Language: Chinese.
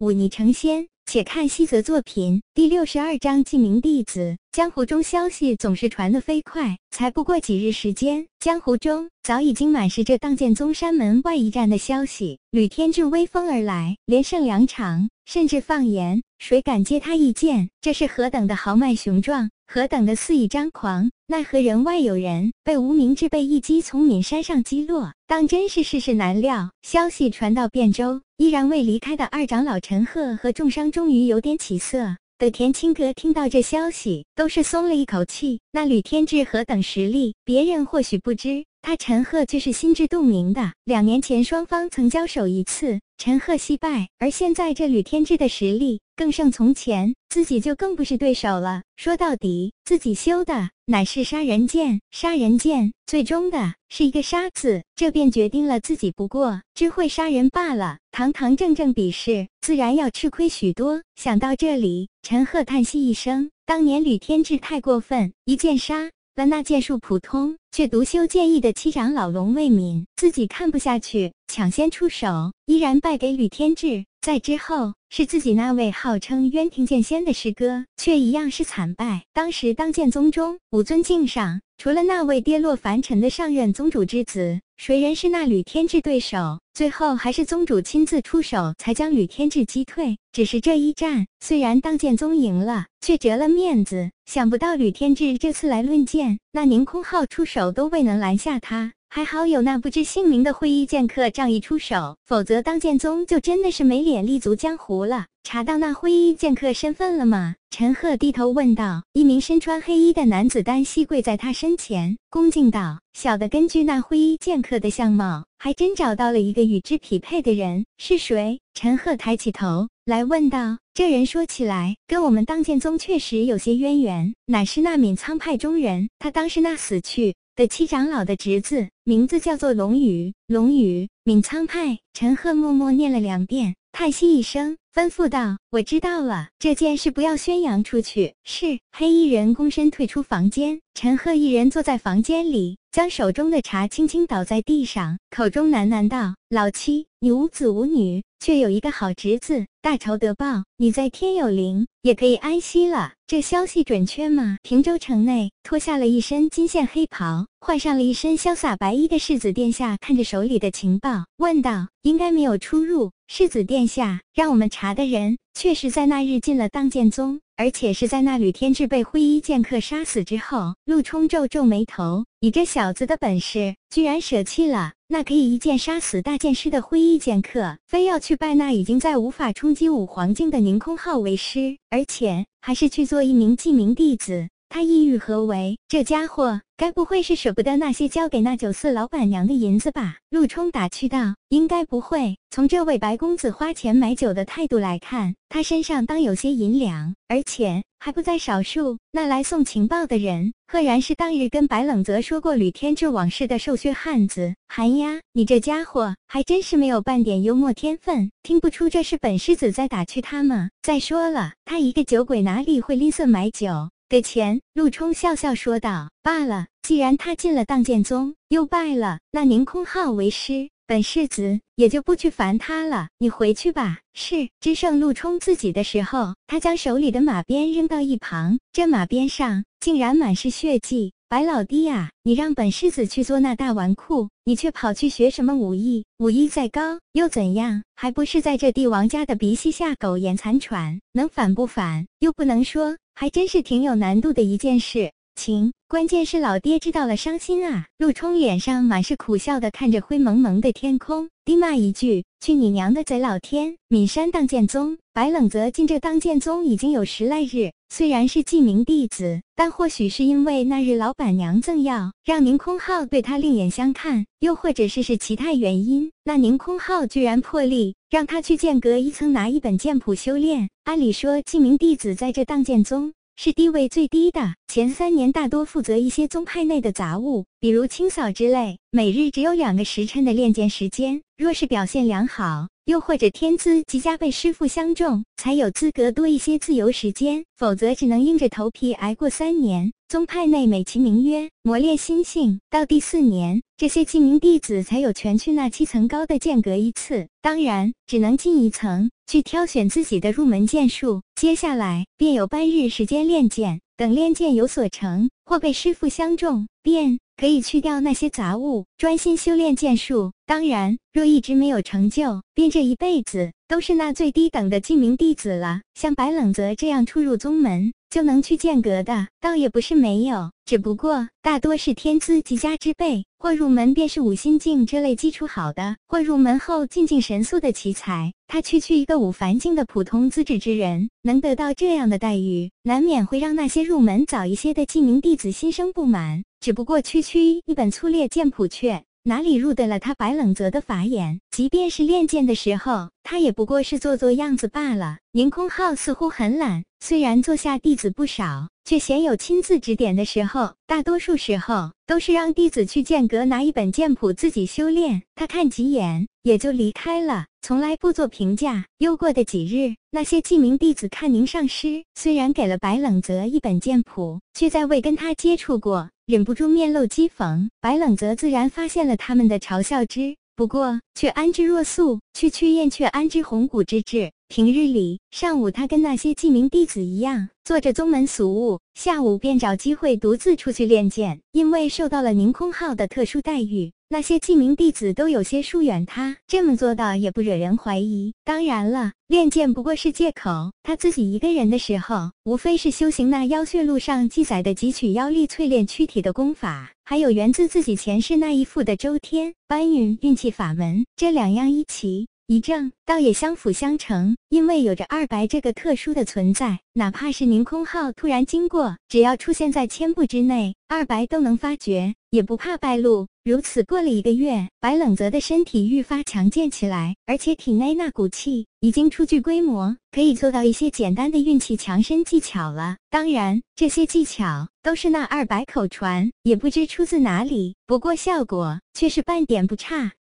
忤逆成仙。且看西泽作品第六十二章记名弟子。江湖中消息总是传得飞快，才不过几日时间，江湖中早已经满是这荡剑宗山门外一战的消息。吕天志威风而来，连胜两场，甚至放言：谁敢接他一剑？这是何等的豪迈雄壮，何等的肆意张狂！奈何人外有人，被无名之辈一击从岷山上击落，当真是世事难料。消息传到汴州，依然未离开的二长老陈赫和重伤终于有点起色。的田青阁听到这消息，都是松了一口气。那吕天志何等实力，别人或许不知，他陈赫却是心知肚明的。两年前双方曾交手一次，陈赫惜败，而现在这吕天志的实力更胜从前，自己就更不是对手了。说到底，自己修的。乃是杀人剑，杀人剑最终的是一个杀字，这便决定了自己不过只会杀人罢了。堂堂正正比试，自然要吃亏许多。想到这里，陈赫叹息一声：当年吕天志太过分，一剑杀了那剑术普通却独修剑艺的七长老龙卫敏，自己看不下去，抢先出手，依然败给吕天志。在之后，是自己那位号称渊庭剑仙的师哥，却一样是惨败。当时当剑宗中五尊敬上，除了那位跌落凡尘的上任宗主之子，谁人是那吕天志对手？最后还是宗主亲自出手，才将吕天志击退。只是这一战，虽然当剑宗赢了，却折了面子。想不到吕天志这次来论剑，那宁空浩出手都未能拦下他。还好有那不知姓名的灰衣剑客仗义出手，否则当剑宗就真的是没脸立足江湖了。查到那灰衣剑客身份了吗？陈赫低头问道。一名身穿黑衣的男子单膝跪在他身前，恭敬道：“小的根据那灰衣剑客的相貌，还真找到了一个与之匹配的人，是谁？”陈赫抬起头来问道：“这人说起来，跟我们当剑宗确实有些渊源，乃是那闵苍派中人，他当时那死去。”的七长老的侄子，名字叫做龙宇。龙宇，闵苍派。陈赫默默念了两遍，叹息一声，吩咐道：“我知道了，这件事不要宣扬出去。”是。黑衣人躬身退出房间，陈赫一人坐在房间里，将手中的茶轻轻倒在地上，口中喃喃道：“老七，你无子无女，却有一个好侄子，大仇得报，你在天有灵，也可以安息了。”这消息准确吗？平州城内，脱下了一身金线黑袍，换上了一身潇洒白衣的世子殿下，看着手里的情报，问道：“应该没有出入。”世子殿下让我们查的人，确实在那日进了荡剑宗，而且是在那吕天志被灰衣剑客杀死之后。陆冲皱皱眉头，以这小子的本事，居然舍弃了。那可以一剑杀死大剑师的灰衣剑客，非要去拜那已经在无法冲击五黄境的宁空浩为师，而且还是去做一名记名弟子，他意欲何为？这家伙该不会是舍不得那些交给那酒肆老板娘的银子吧？陆冲打趣道：“应该不会。从这位白公子花钱买酒的态度来看，他身上当有些银两，而且还不在少数。那来送情报的人，赫然是当日跟白冷泽说过吕天志往事的瘦削汉子韩呀！你这家伙还真是没有半点幽默天分，听不出这是本世子在打趣他吗？再说了，他一个酒鬼哪里会吝啬买酒？”给钱，陆冲笑笑说道：“罢了，既然他进了荡剑宗，又拜了那宁空浩为师，本世子也就不去烦他了。你回去吧。”是。只剩陆冲自己的时候，他将手里的马鞭扔到一旁，这马鞭上竟然满是血迹。白老弟啊，你让本世子去做那大纨绔，你却跑去学什么武艺？武艺再高又怎样？还不是在这帝王家的鼻息下苟延残喘？能反不反？又不能说。还真是挺有难度的一件事情，关键是老爹知道了伤心啊！陆冲脸上满是苦笑的看着灰蒙蒙的天空，低骂一句：“去你娘的贼老天！”岷山当剑宗，白冷泽进这当剑宗已经有十来日，虽然是记名弟子，但或许是因为那日老板娘赠药，让宁空浩对他另眼相看，又或者是是其他原因，那宁空浩居然破例。让他去剑阁一层拿一本剑谱修炼。按理说，记名弟子在这当剑宗是地位最低的，前三年大多负责一些宗派内的杂物，比如清扫之类，每日只有两个时辰的练剑时间。若是表现良好，又或者天资极佳，被师傅相中，才有资格多一些自由时间，否则只能硬着头皮挨过三年。宗派内美其名曰磨练心性，到第四年，这些记名弟子才有权去那七层高的剑阁一次。当然，只能进一层，去挑选自己的入门剑术。接下来便有半日时间练剑，等练剑有所成，或被师傅相中，便可以去掉那些杂物，专心修炼剑术。当然，若一直没有成就，便这一辈子都是那最低等的记名弟子了。像白冷泽这样初入宗门。就能去剑阁的，倒也不是没有，只不过大多是天资极佳之辈，或入门便是五心境这类基础好的，或入门后进境神速的奇才。他区区一个五凡境的普通资质之人，能得到这样的待遇，难免会让那些入门早一些的记名弟子心生不满。只不过区区一本粗劣剑谱，却哪里入得了他白冷泽的法眼？即便是练剑的时候，他也不过是做做样子罢了。宁空浩似乎很懒。虽然座下弟子不少，却鲜有亲自指点的时候。大多数时候都是让弟子去剑阁拿一本剑谱自己修炼，他看几眼也就离开了，从来不做评价。又过的几日，那些记名弟子看宁上师虽然给了白冷泽一本剑谱，却在未跟他接触过，忍不住面露讥讽。白冷泽自然发现了他们的嘲笑之。不过，却安之若素，区区燕雀安知鸿鹄之志。平日里，上午他跟那些记名弟子一样，做着宗门俗务；下午便找机会独自出去练剑。因为受到了宁空浩的特殊待遇。那些记名弟子都有些疏远他，这么做倒也不惹人怀疑。当然了，练剑不过是借口。他自己一个人的时候，无非是修行那妖血录上记载的汲取妖力淬炼躯体的功法，还有源自自己前世那一副的周天搬运运气法门，这两样一齐。一正倒也相辅相成，因为有着二白这个特殊的存在，哪怕是凌空号突然经过，只要出现在千步之内，二白都能发觉，也不怕败露。如此过了一个月，白冷泽的身体愈发强健起来，而且体内那股气已经初具规模，可以做到一些简单的运气强身技巧了。当然，这些技巧都是那二白口传，也不知出自哪里，不过效果却是半点不差。